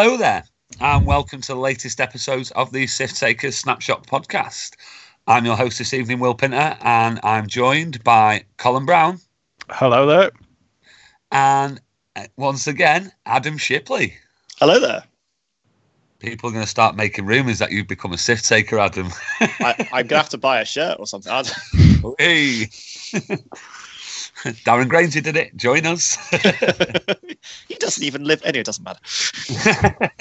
Hello there, and welcome to the latest episodes of the Sith Takers Snapshot podcast. I'm your host this evening, Will Pinter, and I'm joined by Colin Brown. Hello there. And uh, once again, Adam Shipley. Hello there. People are going to start making rumours that you've become a Sith Taker, Adam. I, am going to have to buy a shirt or something. hey. Darren Granger did it. Join us. he doesn't even live. Anyway, it doesn't matter.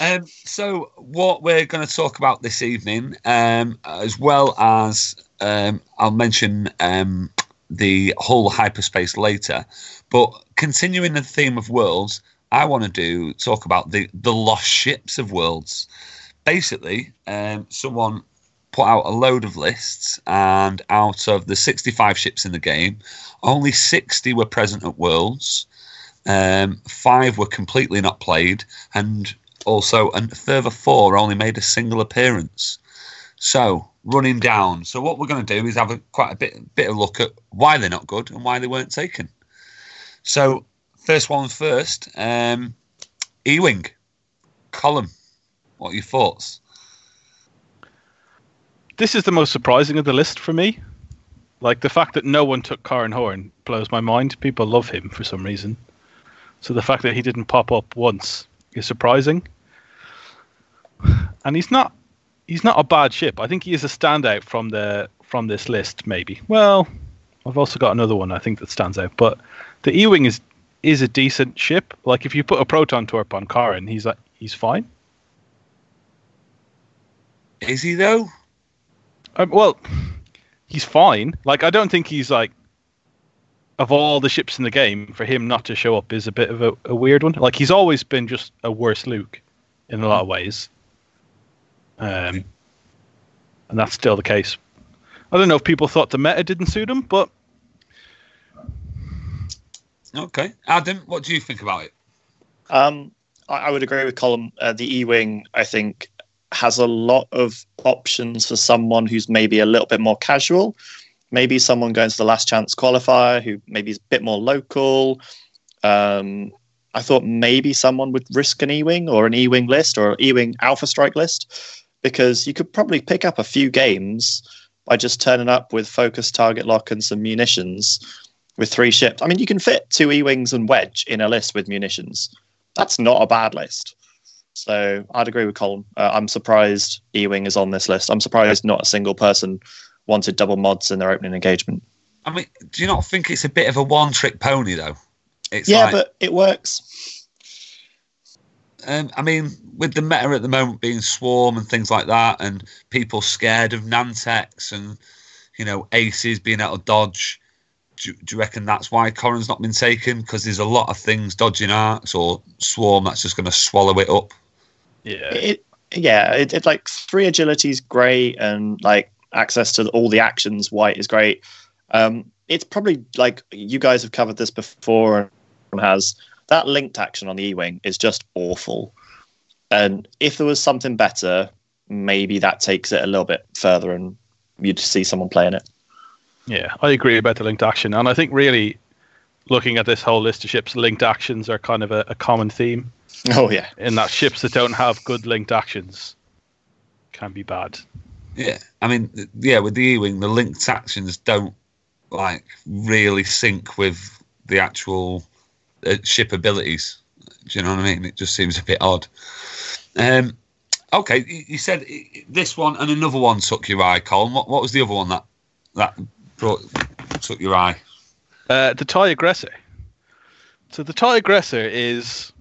um, so, what we're going to talk about this evening, um, as well as um, I'll mention um, the whole hyperspace later, but continuing the theme of worlds, I want to do talk about the the lost ships of worlds. Basically, um, someone put out a load of lists, and out of the 65 ships in the game, only 60 were present at Worlds. Um, five were completely not played, and also a further four only made a single appearance. So running down. So what we're going to do is have a, quite a bit bit of look at why they're not good and why they weren't taken. So first one first, um, E-wing, Colin. What are your thoughts? This is the most surprising of the list for me. Like the fact that no one took Corran Horn blows my mind. People love him for some reason. So the fact that he didn't pop up once is surprising. And he's not he's not a bad ship. I think he is a standout from the from this list, maybe. Well, I've also got another one I think that stands out. But the E Wing is is a decent ship. Like if you put a proton torp on Corran, he's like he's fine. Is he though? Um, well, he's fine. Like I don't think he's like of all the ships in the game for him not to show up is a bit of a, a weird one. Like he's always been just a worse Luke in a lot of ways. Um, and that's still the case. I don't know if people thought the meta didn't suit him, but okay, Adam, what do you think about it? Um, I, I would agree with Colin. Uh, the E-wing, I think, has a lot of options for someone who's maybe a little bit more casual. Maybe someone going to the last chance qualifier who maybe is a bit more local. Um, I thought maybe someone would risk an E-wing or an E-wing list or an E-wing Alpha Strike list because you could probably pick up a few games by just turning up with focus, target lock, and some munitions with three ships. I mean, you can fit two E-wings and Wedge in a list with munitions. That's not a bad list. So I'd agree with Colin. Uh, I'm surprised E-wing is on this list. I'm surprised not a single person wanted double mods in their opening engagement. I mean, do you not think it's a bit of a one-trick pony though? It's yeah, like, but it works. Um, I mean, with the meta at the moment being swarm and things like that, and people scared of Nantex and you know aces being able to dodge. Do, do you reckon that's why Corran's not been taken? Because there's a lot of things dodging arcs or swarm that's just going to swallow it up. Yeah. It, yeah, it, it like three agility is great, and like access to all the actions white is great. Um, it's probably like you guys have covered this before and has that linked action on the E-wing is just awful. And if there was something better, maybe that takes it a little bit further, and you'd see someone playing it. Yeah, I agree about the linked action, and I think really looking at this whole list of ships, linked actions are kind of a, a common theme. Oh yeah, in that ships that don't have good linked actions can be bad. Yeah, I mean, yeah, with the E-wing, the linked actions don't like really sync with the actual uh, ship abilities. Do you know what I mean? It just seems a bit odd. Um, okay, you said this one and another one took your eye, Colin. What, what was the other one that that brought took your eye? Uh, the TIE aggressor. So the TIE aggressor is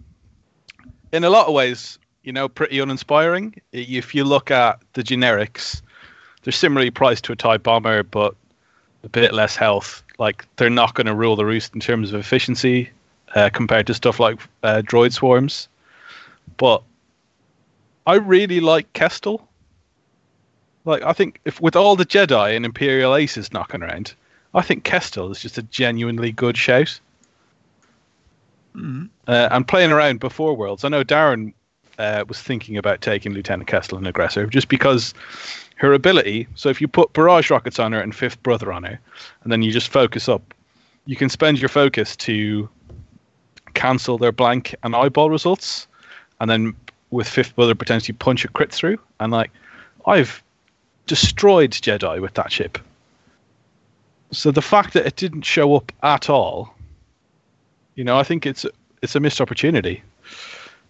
in a lot of ways, you know, pretty uninspiring. If you look at the generics, they're similarly priced to a TIE bomber, but a bit less health. Like they're not going to rule the roost in terms of efficiency uh, compared to stuff like uh, droid swarms. But I really like Kestal. Like I think if with all the Jedi and Imperial aces knocking around, I think Kestal is just a genuinely good shout. Mm. Uh, and playing around before Worlds, I know Darren uh, was thinking about taking Lieutenant Kestal and Aggressor just because her ability. So if you put barrage rockets on her and Fifth Brother on her, and then you just focus up, you can spend your focus to cancel their blank and eyeball results. and then with fifth brother potentially punch a crit through. And like, I've destroyed Jedi with that ship. So the fact that it didn't show up at all, you know, I think it's it's a missed opportunity,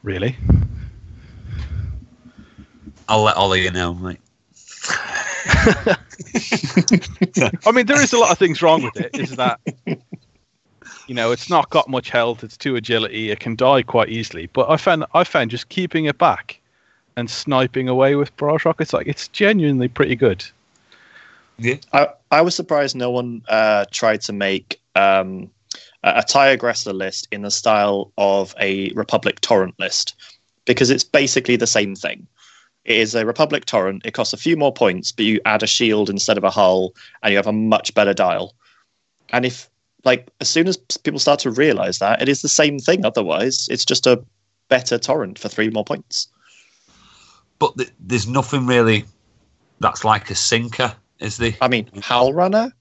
really. I'll let Ollie know, mate. I mean, there is a lot of things wrong with it. Is that you know, it's not got much health. It's too agility. It can die quite easily. But I found I found just keeping it back and sniping away with barrage rockets like it's genuinely pretty good. Yeah, I, I was surprised no one uh, tried to make um, a, TIE aggressor list in the style of a Republic torrent list because it's basically the same thing. It is a Republic torrent. It costs a few more points, but you add a shield instead of a hull, and you have a much better dial. And if, like, as soon as people start to realize that, it is the same thing. Otherwise, it's just a better torrent for three more points. but th- there's nothing really that's like a sinker, is the I mean, Howl Runner.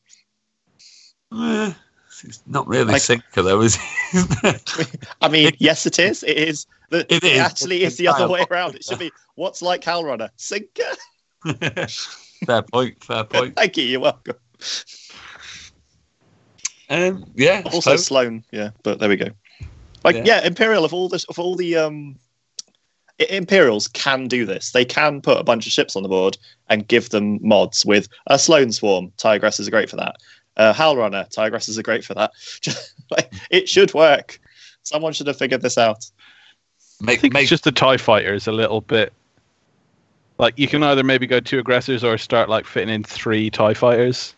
Eh, it's not really Like- sinker though, is it? I mean, yes, it is. It is. The, It it, is, actually is the other way around. It should be what's like Howl Runner? Sinker. fair point. Fair point. Thank you. You're welcome. Um, yeah. Also suppose. Sloane. Yeah, but there we go. Like, Yeah. yeah, Imperial of all this of all the um Imperials can do this. They can put a bunch of ships on the board and give them mods with a Sloane Swarm. Tigressers are great for that. Uh, Howl Runner, Tigressers are great for that. it should work. Someone should have figured this out. I Make, think make, it's just the Tie Fighter is a little bit like you can either maybe go two aggressors or start like fitting in three Tie Fighters.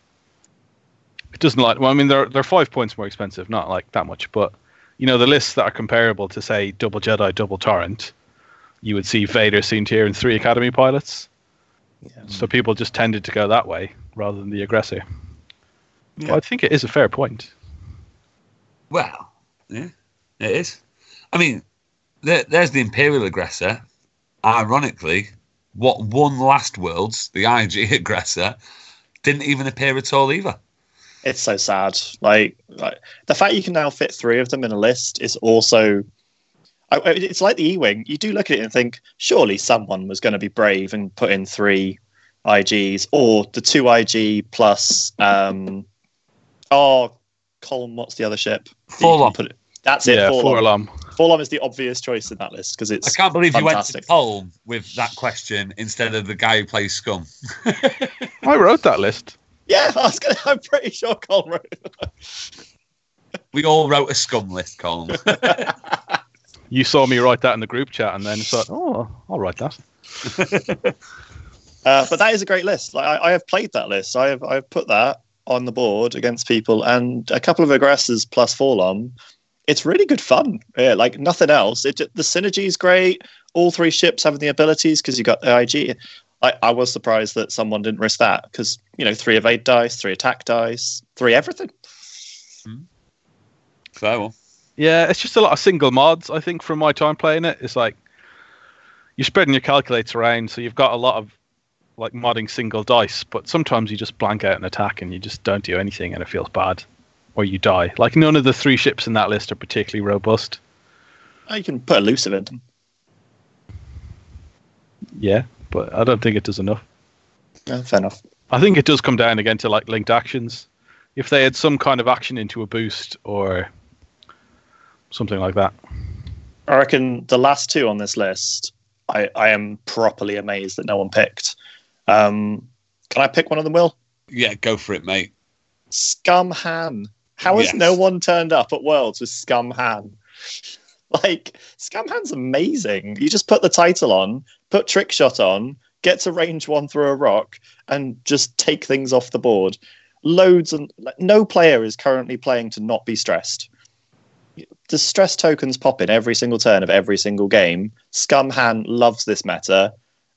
It doesn't like well, I mean they're they're five points more expensive, not like that much, but you know the lists that are comparable to say double Jedi, double Torrent, you would see Vader, seen here in three Academy pilots. Yeah. So people just tended to go that way rather than the aggressor. Yeah. But I think it is a fair point. well, yeah, it is. I mean, there, there's the Imperial aggressor. Ironically, what won last Worlds, the IG aggressor, didn't even appear at all either. it's so sad. Like, like the fact you can now fit three of them in a list is also. I, I- it's like the E-wing. You do look at it and think, surely someone was going to be brave and put in three IGs or the two IG plus. Um, oh, Colm, what's the other ship? that you can 4-LOM. Put it, that's it. yeah, 4-LOM. 4-LOM. 4-LOM is the obvious choice in that list because it's. I can't believe you went to fantastic. Colm with that question instead of the guy who plays Scum. I wrote that list. Yeah, I was gonna. I'm pretty sure Colm wrote. it. We all wrote a Scum list, Colm. You saw me write that in the group chat and then thought, oh, I'll write that. Uh, but that is a great list. Like I, I have played that list. I have I have put that on the board against people, and a couple of aggressors plus 4-LOM. It's really good fun. Yeah, like nothing else. It the synergy is great. All three ships having the abilities because you got the IG. I, I was surprised that someone didn't risk that because you know three evade dice, three attack dice, three everything. Fair one. Yeah, it's just a lot of single mods. I think from my time playing it, it's like you're spreading your calculates around, so you've got a lot of like modding single dice. But sometimes you just blank out an attack and you just don't do anything, and it feels bad, or you die. Like none of the three ships in that list are particularly robust. You can put a elusive in them. Yeah, but I don't think it does enough. Yeah, fair enough. I think it does come down again to like linked actions. If they had some kind of action into a boost or something like that. I reckon the last two on this list, I, I am properly amazed that no one picked. Um, can I pick one of them, Will? Yeah, go for it, mate. Scum Han. How has Yes. no one turned up at Worlds with Scum Han? like, Scum Han's amazing. You just put the title on, put Trick Shot on, get to range one through a rock, and just take things off the board. Loads and like, no player is currently playing to not be stressed. The stress tokens pop in every single turn of every single game. Scum Han loves this meta,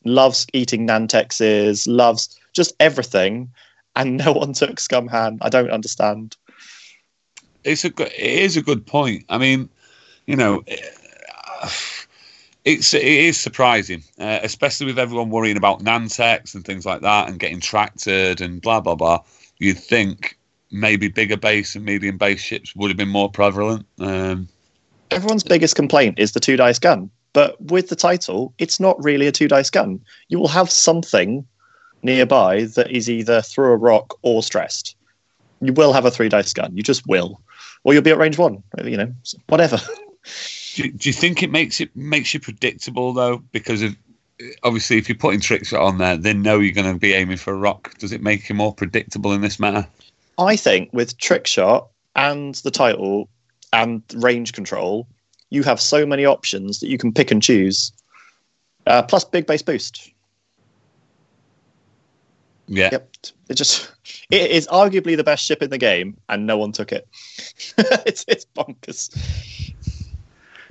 loves eating Nantexes, loves just everything and no one took Scum Han. I don't understand. It's a good. It is a good point. I mean, you know, it's it is surprising, uh, especially with everyone worrying about Nantex and things like that, and getting tracted and blah blah blah. You'd think maybe bigger base and medium base ships would have been more prevalent. Um, Everyone's biggest complaint is the two dice gun. But with the title, it's not really a two dice gun. You will have something nearby that is either through a rock or stressed. You will have a three dice gun. You just will, or you'll be at range one. You know, whatever. Do, you- do you think it makes it makes you predictable though? Because of obviously, if you're putting tricks on there, they know you're going to be aiming for a rock. Does it make you more predictable in this matter? I think with trick shot and the title and range control, you have so many options that you can pick and choose. Uh, plus big base boost. Yeah. Yep. It just it is arguably the best ship in the game, and no one took it. it's it's bonkers.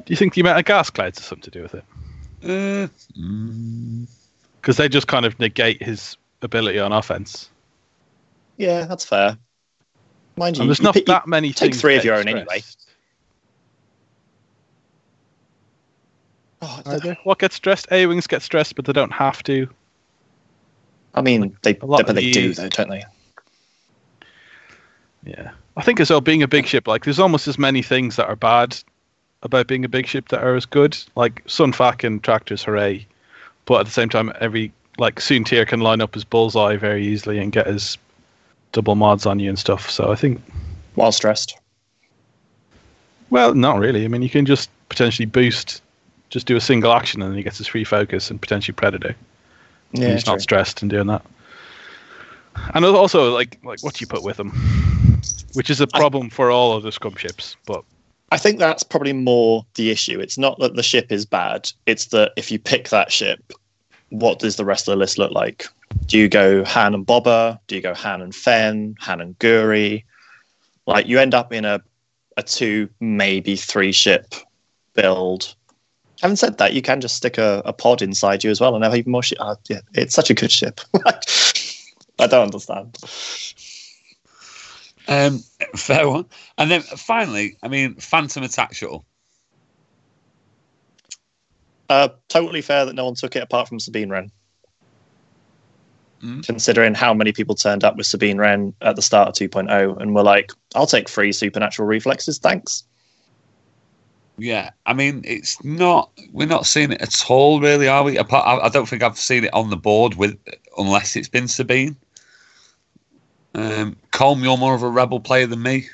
Do you think the amount of gas clouds has something to do with it? Uh, mm, Because they just kind of negate his ability on offense. Yeah, that's fair. Mind you, And there's you not pick- that many. take things three of your own anyway. oh, Are? What gets stressed? A wings get stressed, but they don't have to. I mean, they, a lot but they do though, don't they? Yeah, I think as well being a big ship, like there's almost as many things that are bad about being a big ship that are as good. Like Sun Fac and Tractors, hooray! But at the same time, every like Soontir can line up his bullseye very easily and get his double mods on you and stuff. So I think, While stressed. well, not really. I mean, you can just potentially boost, just do a single action, and then he gets his free focus and potentially Predator. and Yeah, he's true. not stressed in doing that. And also, like, like what do you put with him, which is a problem for all of the scum ships. But I think that's probably more the issue. It's not that the ship is bad. It's that if you pick that ship, what does the rest of the list look like? Do you go Han and Boba? Do you go Han and Fenn? Han and Guri? Like you end up in a a two, maybe three ship build. Having said that, you can just stick a, a pod inside you as well and have even more ship. Oh, yeah, it's such a good ship. I don't understand. um, fair one. And then finally, I mean, Phantom Attack Shuttle. Uh, totally fair that no one took it apart from Sabine Wren. Mm. Considering how many people turned up with Sabine Wren at the start of 2.0 and were like, I'll take free supernatural reflexes, thanks. Yeah, I mean, it's not. We're not seeing it at all, really, are we? Apart, I, I don't think I've seen it on the board with, unless it's been Sabine. Um, Colm, you're more of a rebel player than me.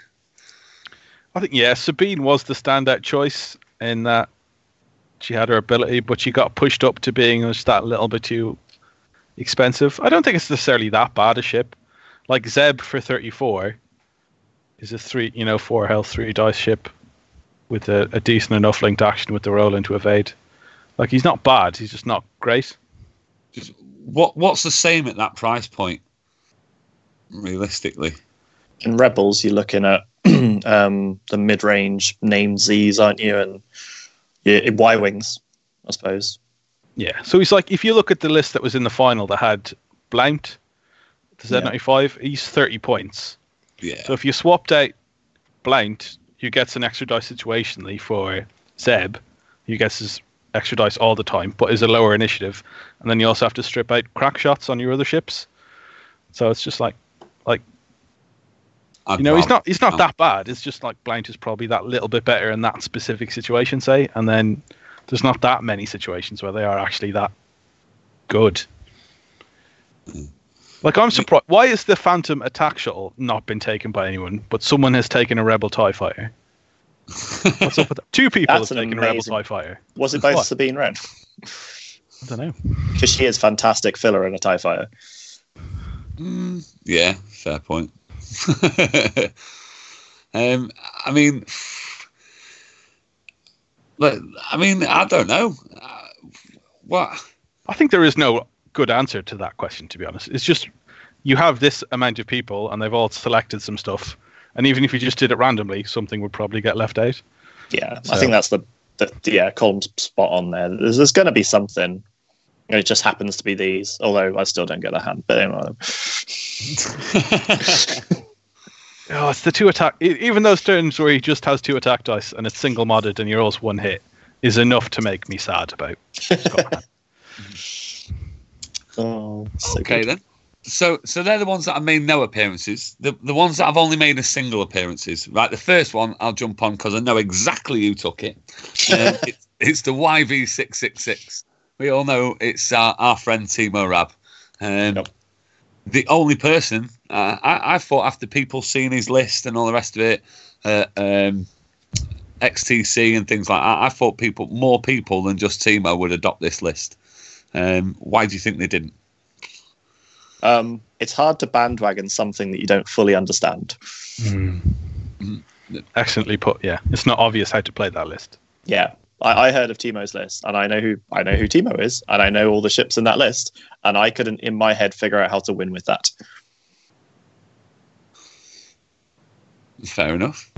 I think yeah, Sabine was the standout choice in that she had her ability, but she got pushed up to being just that little bit too expensive. I don't think it's necessarily that bad a ship. Like Zeb for thirty four is a three, you know, four health, three dice ship with a, a decent enough linked action with the roll into evade. Like he's not bad, he's just not great. Just what what's the same at that price point? Realistically, In Rebels, you're looking at um, the mid range name Z's, aren't you? And yeah, Y Wings, I suppose. Yeah. So he's like, if you look at the list that was in the final that had Blount, the Z95, he's 30 points. yeah, So if you swapped out Blount, you gets an extra dice situationally for Zeb. You gets his extra dice all the time, but is a lower initiative. And then you also have to strip out crack shots on your other ships. So it's just like, I'd you know, he's not he's not that bad. It's just like Blount is probably that little bit better in that specific situation, say. And then there's not that many situations where they are actually that good. Like I'm surprised. Why is the Phantom attack shuttle not been taken by anyone, but someone has taken a Rebel Tie Fighter? What's up with that? Two people That's have an taken a Rebel amazing- Tie Fighter. Was it both What? Sabine Wren? I don't know. Because she is fantastic filler in a TIE fighter. Mm, yeah, fair point. um, I mean, but I mean, I don't know. Uh, what? I think there is no good answer to that question, to be honest. It's just you have this amount of people and they've all selected some stuff. And even if you just did it randomly, something would probably get left out. Yeah, So- I think that's the, the yeah, Colm's spot on there. There's, there's going to be something. It just happens to be these, although I still don't get a hand. But anyway, Oh, it's the two attack. Even those turns where he just has two attack dice and it's single modded and you're also one hit is enough to make me sad about. Oh, so okay good. then. So, so they're the ones that have made no appearances. The the ones that have only made a single appearances. Right, the first one I'll jump on because I know exactly who took it. Um, it's it's the YV666. We all know it's our, our friend Timo Rab. Um, Yep. The only person, uh, I, I thought after people seeing his list and all the rest of it, uh, um, XTC and things like that, I thought people, more people than just Timo would adopt this list. Um, why do you think they didn't? Um, it's hard to bandwagon something that you don't fully understand. Excellently put. Yeah, it's not obvious how to play that list. Yeah, I, I heard of Timo's list, and I know who I know who Timo is, and I know all the ships in that list, and I couldn't, in my head, figure out how to win with that. Fair enough.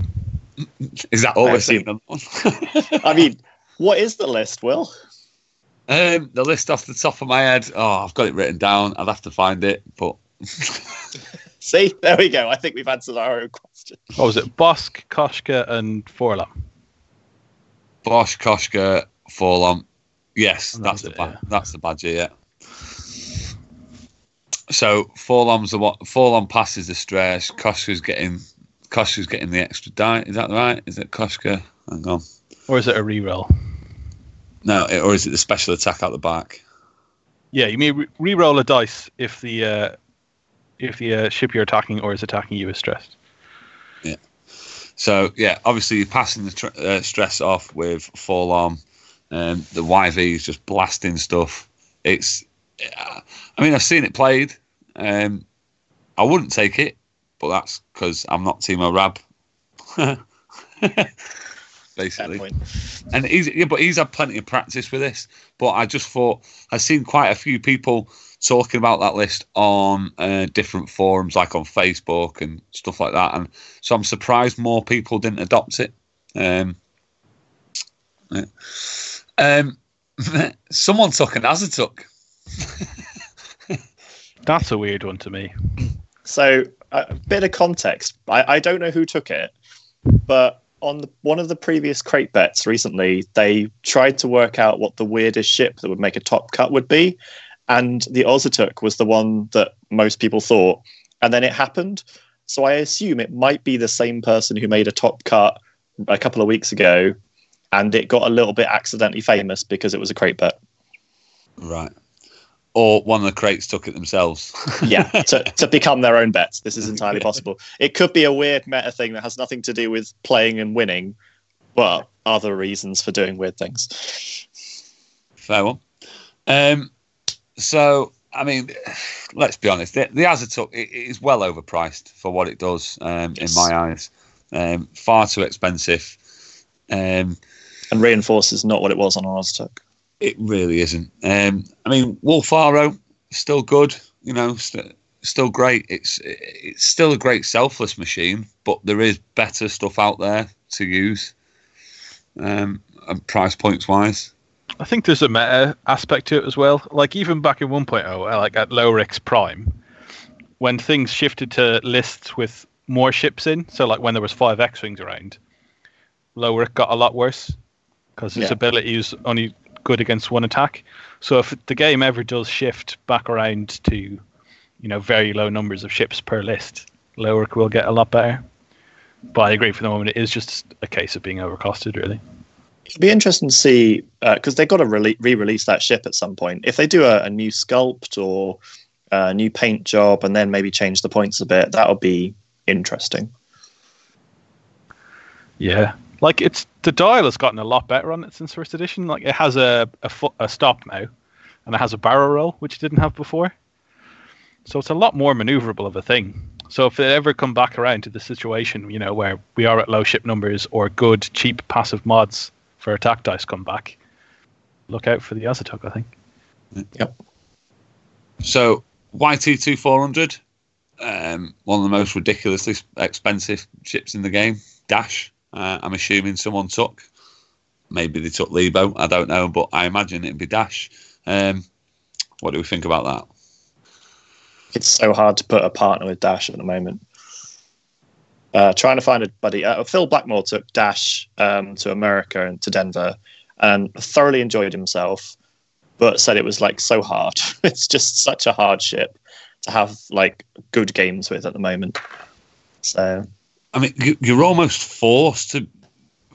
Is that all I we're see. seeing on? I mean, what is the list, Will? Um, the list off the top of my head. Oh, I've got it written down. I'd have to find it, but See, there we go. I think we've answered our own question. What was it? Bossk, Koshka, and 4-LOM. Bossk, Koshka, 4-LOM. Yes, And that's that's the ba- yeah. that's the badger. Yeah. So 4-LOM's the what? 4-LOM passes the stress. Koshka's getting Koshka's getting the extra die. Is that right? Is it Koshka? Hang on. Or is it a reroll? No, it, or is it the special attack out the back? Yeah, you may re- re-roll a dice if the uh, if the uh, ship you're attacking or is attacking you is stressed. Yeah. So yeah, obviously you're passing the tr- uh, stress off with 4-LOM. Um, the YV is just blasting stuff. It's, uh, I mean, I've seen it played. Um, I wouldn't take it, but that's because I'm not Timo Rab. Basically, and he's yeah, but he's had plenty of practice with this. But I just thought I've seen quite a few people talking about that list on uh, different forums, like on Facebook and stuff like that. And so I'm surprised more people didn't adopt it. Um, yeah. um, someone took an Auzituck. That's a weird one to me. So, a bit of context. I, I don't know who took it, but on the, one of the previous crate bets recently, they tried to work out what the weirdest ship that would make a top cut would be, and the Auzituck was the one that most people thought, and then it happened. So I assume it might be the same person who made a top cut a couple of weeks ago, and it got a little bit accidentally famous because it was a crate bet. Right. Or one of the crates took it themselves. yeah, to, to become their own bets. This is entirely possible. It could be a weird meta thing that has nothing to do with playing and winning, but other reasons for doing weird things. Fair one. Um, so, I mean, let's be honest. The, the Auzituck it, it is well overpriced for what it does um, Yes. in my eyes. Um, far too expensive. Um, And reinforces not what it was on Auzituck. It really isn't. Um, I mean, Wullffwarro still good. You know, st- still great. It's it's still a great selfless machine, but there is better stuff out there to use. Um, and price points wise. I think there's a meta aspect to it as well. Like even back in 1.0, uh, like at Lowhhrick's Prime, when things shifted to lists with more ships in, so like when there was five X-wings around, Lowhhrick got a lot worse because his Yeah. ability is only good against one attack. So if the game ever does shift back around to, you know, very low numbers of ships per list, Lowhhrick will get a lot better. But I agree for the moment, it is just a case of being overcosted, really. It'd be interesting to see uh, because they've got to re-release that ship at some point. If they do a, a new sculpt or a new paint job and then maybe change the points a bit, that would be interesting. Yeah, like it's the dial has gotten a lot better on it since first edition. Like it has a a, fo- a stop now, and it has a barrel roll which it didn't have before. So it's a lot more maneuverable of a thing. So if they ever come back around to the situation, you know, where we are at low ship numbers or good cheap passive mods for attack dice come back, look out for the Auzituck. I think. Yep. So YT2 400, um, one of the most ridiculously expensive ships in the game. Dash, uh, I'm assuming someone took. Maybe they took Leebo, I don't know, but I imagine it'd be Dash. Um, what do we think about that? It's so hard to put a partner with Dash at the moment. Uh, trying to find a buddy. Uh, Phil Blackmore took Dash um, to America and to Denver, and thoroughly enjoyed himself, but said it was like so hard. it's just such a hard ship to have like good games with at the moment. So I mean, you- you're almost forced to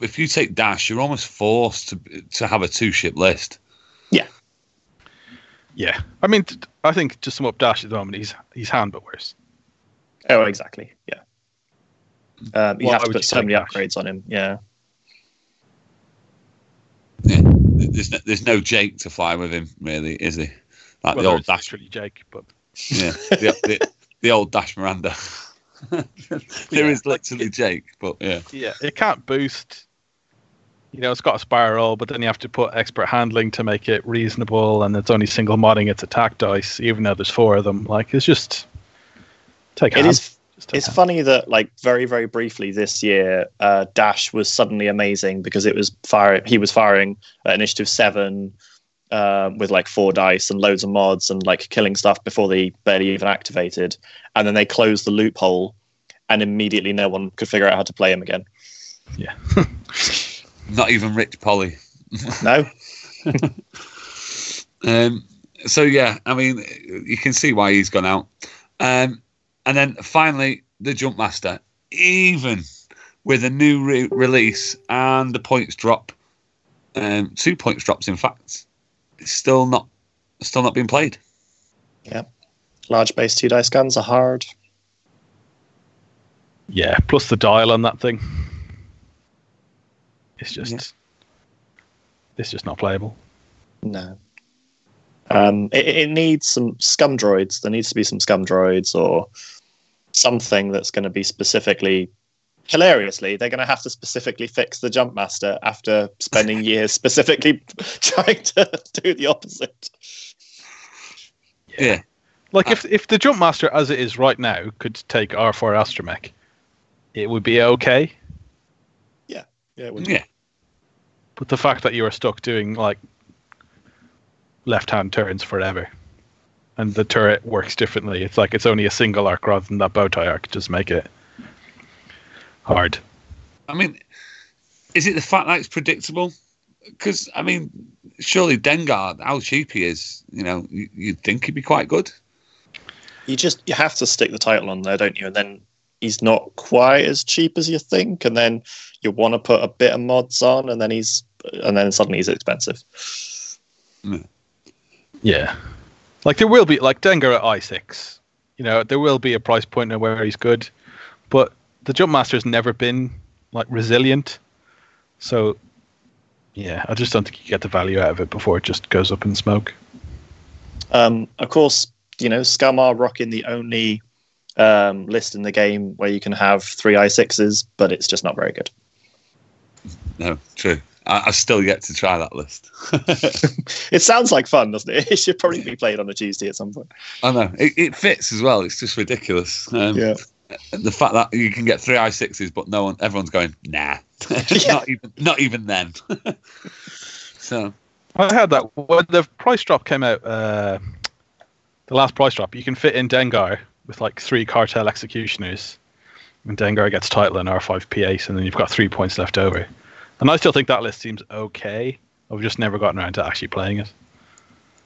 if you take Dash, you're almost forced to to have a two ship list. Yeah, Yeah, I mean, I think to sum up Dash at the moment, he's he's Han but worse. Oh, exactly. Yeah. Um, you Why have to put so many Dash? upgrades on him. Yeah. Yeah. There's no, there's no Jake to fly with him, really, is he? Like Well, the old Dash, literally Jake, but yeah, the, the, the old Dash Miranda. there Yeah, is literally it- Jake, but yeah, yeah, it can't boost. You know, it's got a spiral, but then you have to put expert handling to make it reasonable, and it's only single modding its attack dice, even though there's four of them. Like, it's just take. a It hand. take It's hand. funny that, like, very, very briefly this year, uh, Dash was suddenly amazing because it was firing. He was firing at initiative seven um, with like four dice and loads of mods and like killing stuff before they barely even activated, and then they closed the loophole, and immediately no one could figure out how to play him again. Yeah. not even Rich Polly. No, Um, so yeah, I mean, you can see why he's gone out. Um, and then finally, the Jump Master, even with a new re- release and the points drop, um, two points drops, in fact, it's still not still not being played. Yeah, large base two dice guns are hard. Yeah, plus the dial on that thing. It's just, Yeah. it's just not playable. No. Um, it, it needs some scum droids. There needs to be some scum droids or something that's going to be specifically. Hilariously, they're going to have to specifically fix the jump master after spending years specifically trying to do the opposite. Yeah, Like if ah. if the jump master as it is right now could take R four astromech, it would be okay. Yeah, it would. yeah, But the fact that you are stuck doing like left hand turns forever, and the turret works differently. It's like it's only a single arc rather than that bow tie arc. Just make it hard. I mean, is it the fact that it's predictable? Because I mean, surely Dengar, how cheap he is, you know, you, you'd think he'd be quite good. You just you have to stick the title on there, don't you? And then he's not quite as cheap as you think, and then you want to put a bit of mods on, and then he's and then suddenly he's expensive. Hmm. Yeah, like there will be like Dengar at I six. You know, there will be a price point where he's good, but the jump master has never been like resilient. So, yeah, I just don't think you get the value out of it before it just goes up in smoke. Um, of course, you know, Scum are rocking the only um, list in the game where you can have three i6s, but it's just not very good. No, true. I, I've still yet to try that list. It sounds like fun, doesn't it? It should probably be played on a Tuesday at some point. I know it, it fits as well. It's just ridiculous. Um, Yeah. The fact that you can get three i sixes, but no one, everyone's going nah. Yeah. not even, not even then. so I had that when the price drop came out. Uh, the last price drop, you can fit in Dengar with like three cartel executioners, and Dengar gets title and R5 P8, and then you've got three points left over. And I still think that list seems okay. I've just never gotten around to actually playing it.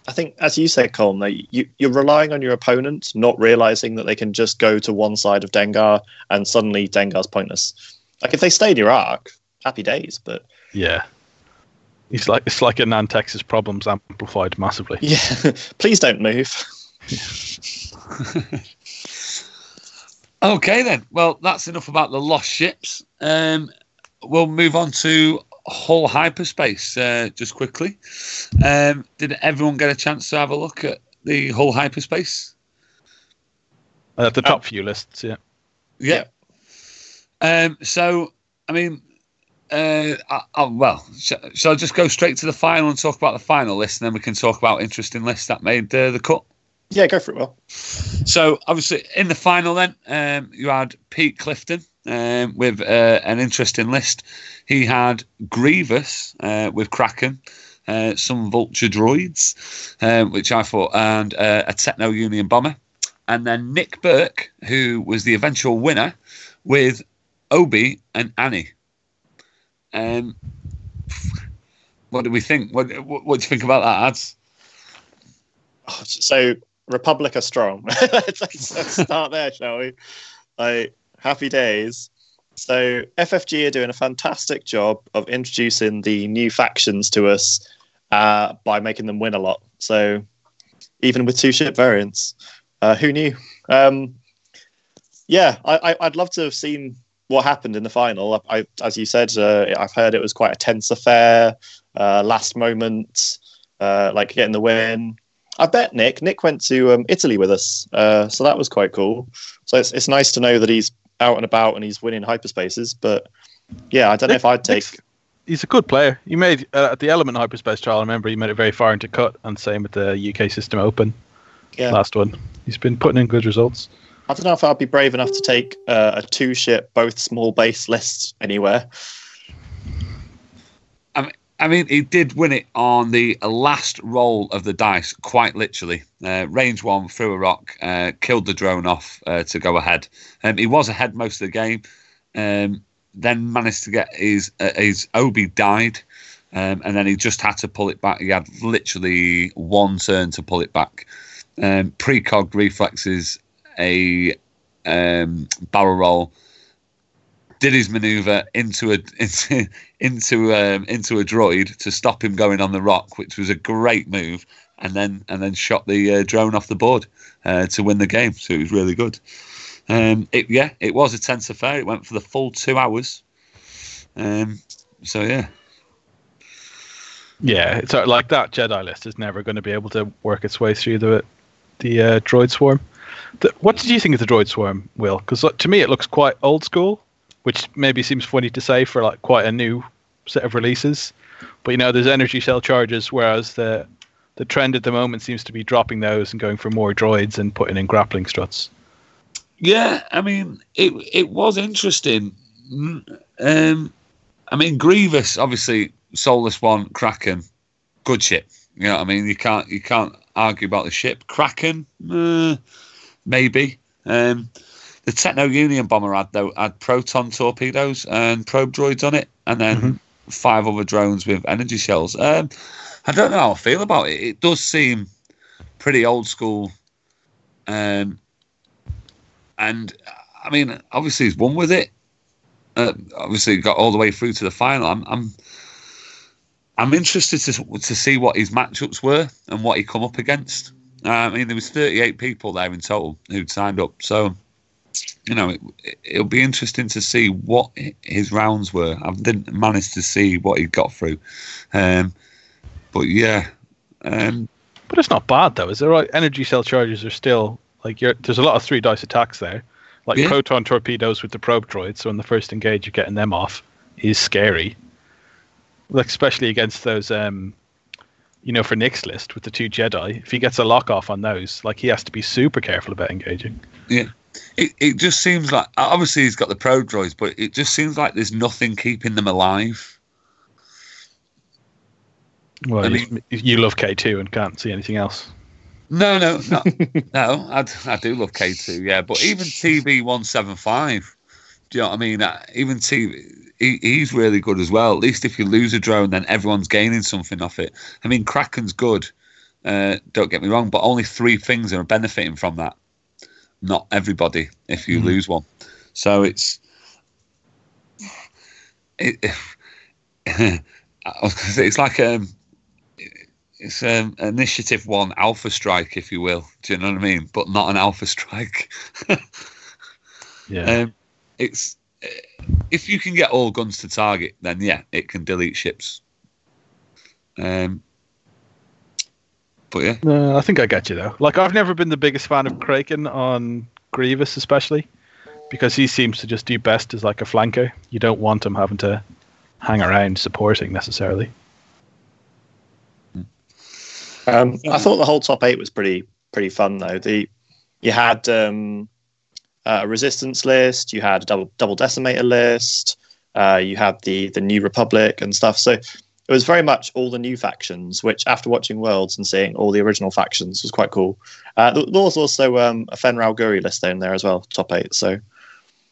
I think, as you said, Colm, that you, you're relying on your opponent, not realizing that they can just go to one side of Dengar and suddenly Dengar's pointless. Like if they stay in your arc, happy days. But Yeah, it's like it's like a Nantex's problems amplified massively. yeah, please don't move. okay then. Well, that's enough about the lost ships. Um, we'll move on to Hull hyperspace uh, just quickly. Um, did everyone get a chance to have a look at the Hull hyperspace? Uh, the top few lists, yeah. Yeah. Um, so, I mean, uh, I, I, well, sh- shall I just go straight to the final and talk about the final list, and then we can talk about interesting lists that made uh, the cut? Yeah, go for it, Will. So, obviously, in the final, then um, you had Pete Clifton um, with uh, an interesting list. He had Grievous uh, with Kraken, uh, some Vulture droids, um, which I thought, and uh, a Techno Union bomber, and then Nick Burke, who was the eventual winner, with Obi and Annie. Um, what do we think? What, what, what do you think about that, ads? So Republic are strong. let's, let's- start there, shall we? Like happy days. So FFG are doing a fantastic job of introducing the new factions to us uh, by making them win a lot. So even with two ship variants, uh, who knew? Um, yeah, I, would love to have seen what happened in the final. I, I as you said, uh, I've heard it was quite a tense affair. Uh, last moment, uh, like getting the win. I bet Nick. Nick went to um, Italy with us, uh, so that was quite cool. So it's it's nice to know that he's out and about and he's winning hyperspaces. But yeah, I don't Nick, know if I'd take. Nick's, he's a good player. He made uh, at the Element hyperspace trial. I remember he made it very far into cut, and same with the UK System Open. Yeah. Last one, he's been putting in good results. I don't know if I'd be brave enough to take uh, a two ship, both small base list anywhere. I mean, he did win it on the last roll of the dice, quite literally. Uh, range one, threw a rock, uh, killed the drone off uh, to go ahead. Um, he was ahead most of the game. Um, then managed to get his uh, his Obi died, um, and then he just had to pull it back. He had literally one turn to pull it back. Um, precog reflexes a um, barrel roll did his maneuver into a into into um, into a droid to stop him going on the rock, which was a great move, and then and then shot the uh, drone off the board uh, to win the game. So it was really good. Um, it yeah, it was a tense affair. It went for the full two hours. Um, so yeah. Yeah, it's uh, like that Jedi list is never going to be able to work its way through the the uh, droid swarm. The, what did you think of the droid swarm, Will? Because to me, it looks quite old school which maybe seems funny to say for like quite a new set of releases. But you know, there's energy shell charges, whereas the the trend at the moment seems to be dropping those and going for more droids and putting in grappling struts. Yeah, I mean, it it was interesting. Um, I mean, Grievous, obviously, Soulless One, Kraken, good ship. You know what I mean? You can't you can't argue about the ship. Kraken, uh, maybe. Um, the Techno Union bomber had though had proton torpedoes and probe droids on it, and then mm-hmm. five other drones with energy shells. Um, I don't know how I feel about it. It does seem pretty old school, um, and I mean, obviously he's won with it. Uh, obviously got all the way through to the final. I'm, I'm I'm interested to to see what his matchups were and what he come up against. Uh, I mean, there was 38 people there in total who'd signed up, so you know, it, will be interesting to see what his rounds were. I didn't manage to see what he got through, um, but yeah. Um, but it's not bad though, is it? Right, energy shell charges are still like there's a lot of three dice attacks there, like yeah. proton torpedoes with the probe droids. So in the first engage, you're getting them off is scary, like especially against those. Um, you know, for Nick's list with the two Jedi, if he gets a lock off on those, like he has to be super careful about engaging. Yeah. It, it just seems like obviously he's got the probe droids, but it just seems like there's nothing keeping them alive. Well, I mean, you love K two and can't see anything else. No, no, no, no. I, I do love K two, yeah, but even TV one seven five. Do you know what I mean? Uh, even TV, he, he's really good as well. At least if you lose a drone, then everyone's gaining something off it. I mean, Kraken's good. Uh, don't get me wrong, but only three things are benefiting from that not everybody if you mm. lose one. So it's it, it's like um it's um initiative one alpha strike if you will. Do you know what i mean? But not an alpha strike. Yeah. Um, it's if you can get all guns to target then yeah it can delete ships. Um but yeah. No, I think I get you though. Like I've never been the biggest fan of Kraken on Grievous, especially because he seems to just do best as like a flanker. You don't want him having to hang around supporting necessarily. Um, I thought the whole top eight was pretty pretty fun though. The you had um, a resistance list, you had a double double decimator list, uh, you had the the New Republic and stuff. So it was very much all the new factions, which after watching Worlds and seeing all the original factions was quite cool. Uh, there was also um, a Fenn Rau list in there as well, top eight. So,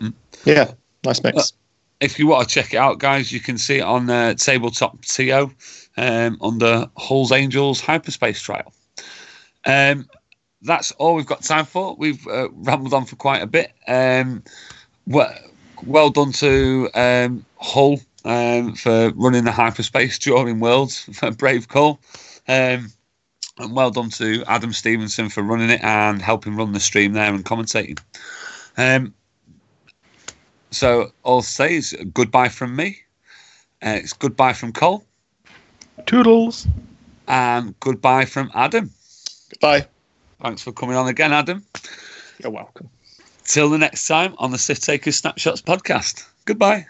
mm. yeah, nice mix. Uh, if you want to check it out, guys, you can see it on uh, Tabletop TO um, under Hull's Angels Hyperspace Trial. Um, that's all we've got time for. We've uh, rambled on for quite a bit. Um, what well done to um, Hull um, for running the hyperspace during Worlds for brave call. Um, and well done to Adam Stevenson for running it and helping run the stream there and commentating. Um, so all I'll say is goodbye from me. Uh, it's goodbye from Cole. Toodles. And goodbye from Adam. Goodbye. Thanks for coming on again, Adam. You're welcome. Till the next time on the Sith Takers Snapshots podcast. Goodbye.